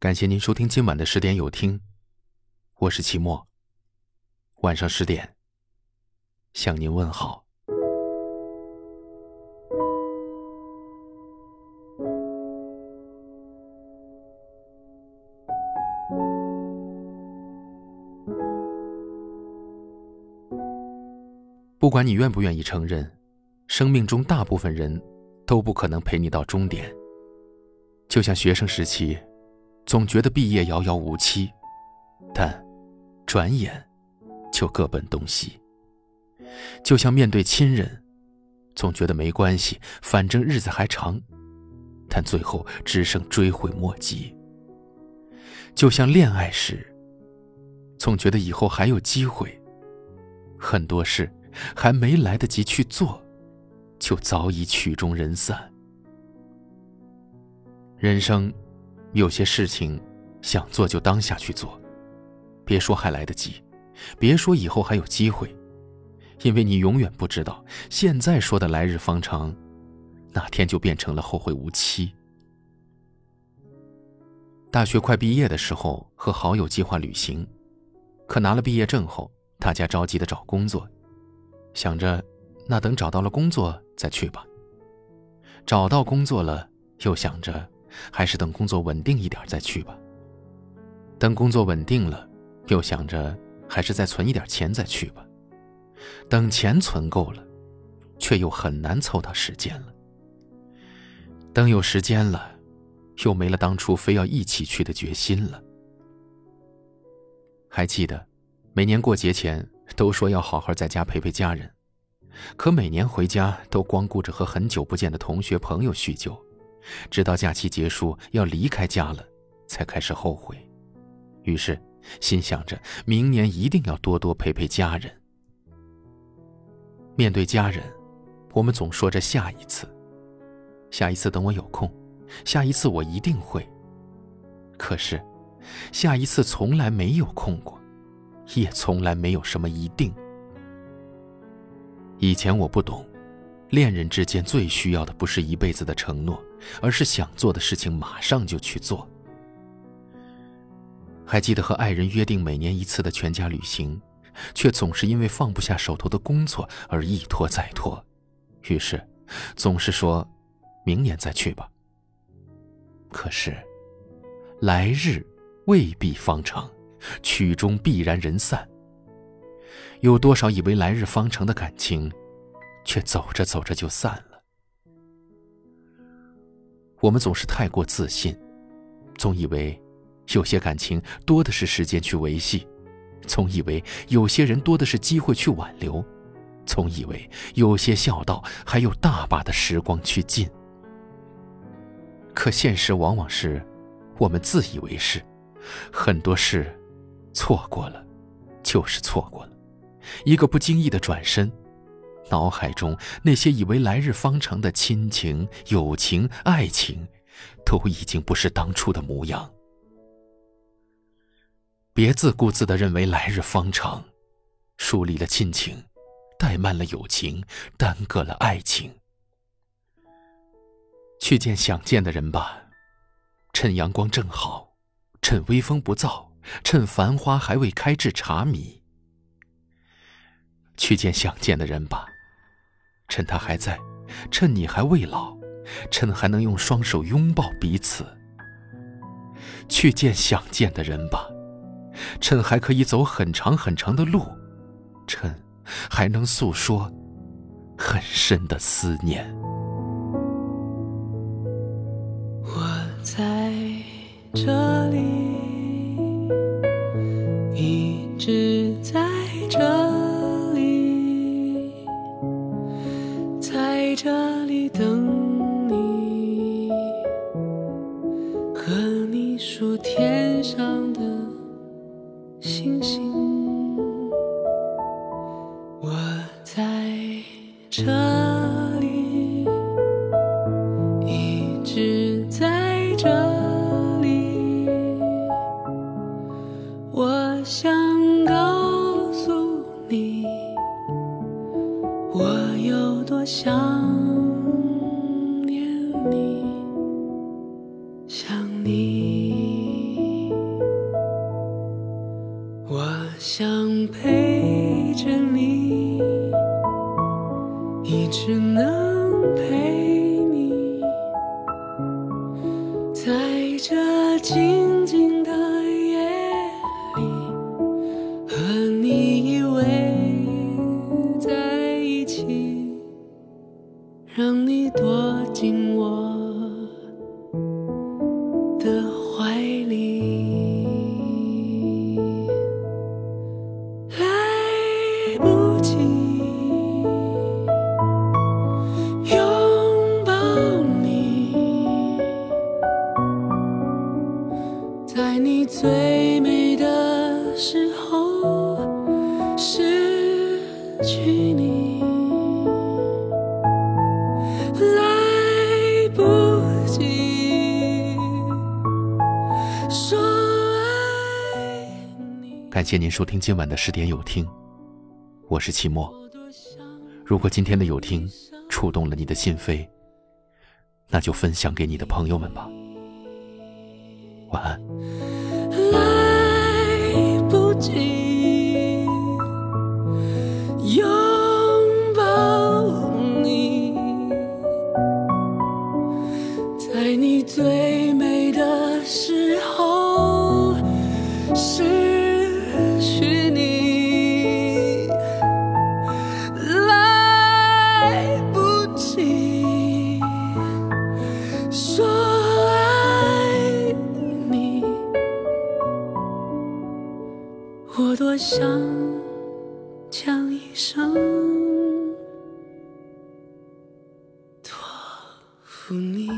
感谢您收听今晚的十点有听，我是齐墨。晚上十点，向您问好。不管你愿不愿意承认，生命中大部分人都不可能陪你到终点。就像学生时期。总觉得毕业遥遥无期，但转眼就各奔东西。就像面对亲人，总觉得没关系，反正日子还长，但最后只剩追悔莫及。就像恋爱时，总觉得以后还有机会，很多事还没来得及去做，就早已曲终人散。人生。有些事情，想做就当下去做，别说还来得及，别说以后还有机会，因为你永远不知道，现在说的来日方长，哪天就变成了后会无期。大学快毕业的时候，和好友计划旅行，可拿了毕业证后，大家着急的找工作，想着，那等找到了工作再去吧。找到工作了，又想着。还是等工作稳定一点再去吧。等工作稳定了，又想着还是再存一点钱再去吧。等钱存够了，却又很难凑到时间了。等有时间了，又没了当初非要一起去的决心了。还记得，每年过节前都说要好好在家陪陪家人，可每年回家都光顾着和很久不见的同学朋友叙旧。直到假期结束要离开家了，才开始后悔。于是，心想着明年一定要多多陪陪家人。面对家人，我们总说着下一次，下一次等我有空，下一次我一定会。可是，下一次从来没有空过，也从来没有什么一定。以前我不懂。恋人之间最需要的不是一辈子的承诺，而是想做的事情马上就去做。还记得和爱人约定每年一次的全家旅行，却总是因为放不下手头的工作而一拖再拖，于是总是说明年再去吧。可是，来日未必方长，曲终必然人散。有多少以为来日方长的感情？却走着走着就散了。我们总是太过自信，总以为有些感情多的是时间去维系，总以为有些人多的是机会去挽留，总以为有些孝道还有大把的时光去尽。可现实往往是，我们自以为是，很多事错过了，就是错过了，一个不经意的转身。脑海中那些以为来日方长的亲情、友情、爱情，都已经不是当初的模样。别自顾自的认为来日方长，疏离了亲情，怠慢了友情，耽搁了爱情。去见想见的人吧，趁阳光正好，趁微风不燥，趁繁花还未开至茶迷。去见想见的人吧。趁他还在，趁你还未老，趁还能用双手拥抱彼此，去见想见的人吧。趁还可以走很长很长的路，趁还能诉说很深的思念。我在这和你数天上的星星。我在这里，一直一直能陪你，在这静静的夜里，和你依偎在一起，让你躲进我去你，来不及说爱你。感谢您收听今晚的十点有听，我是齐墨。如果今天的有听触动了你的心扉，那就分享给你的朋友们吧。晚安。想将一生托付你。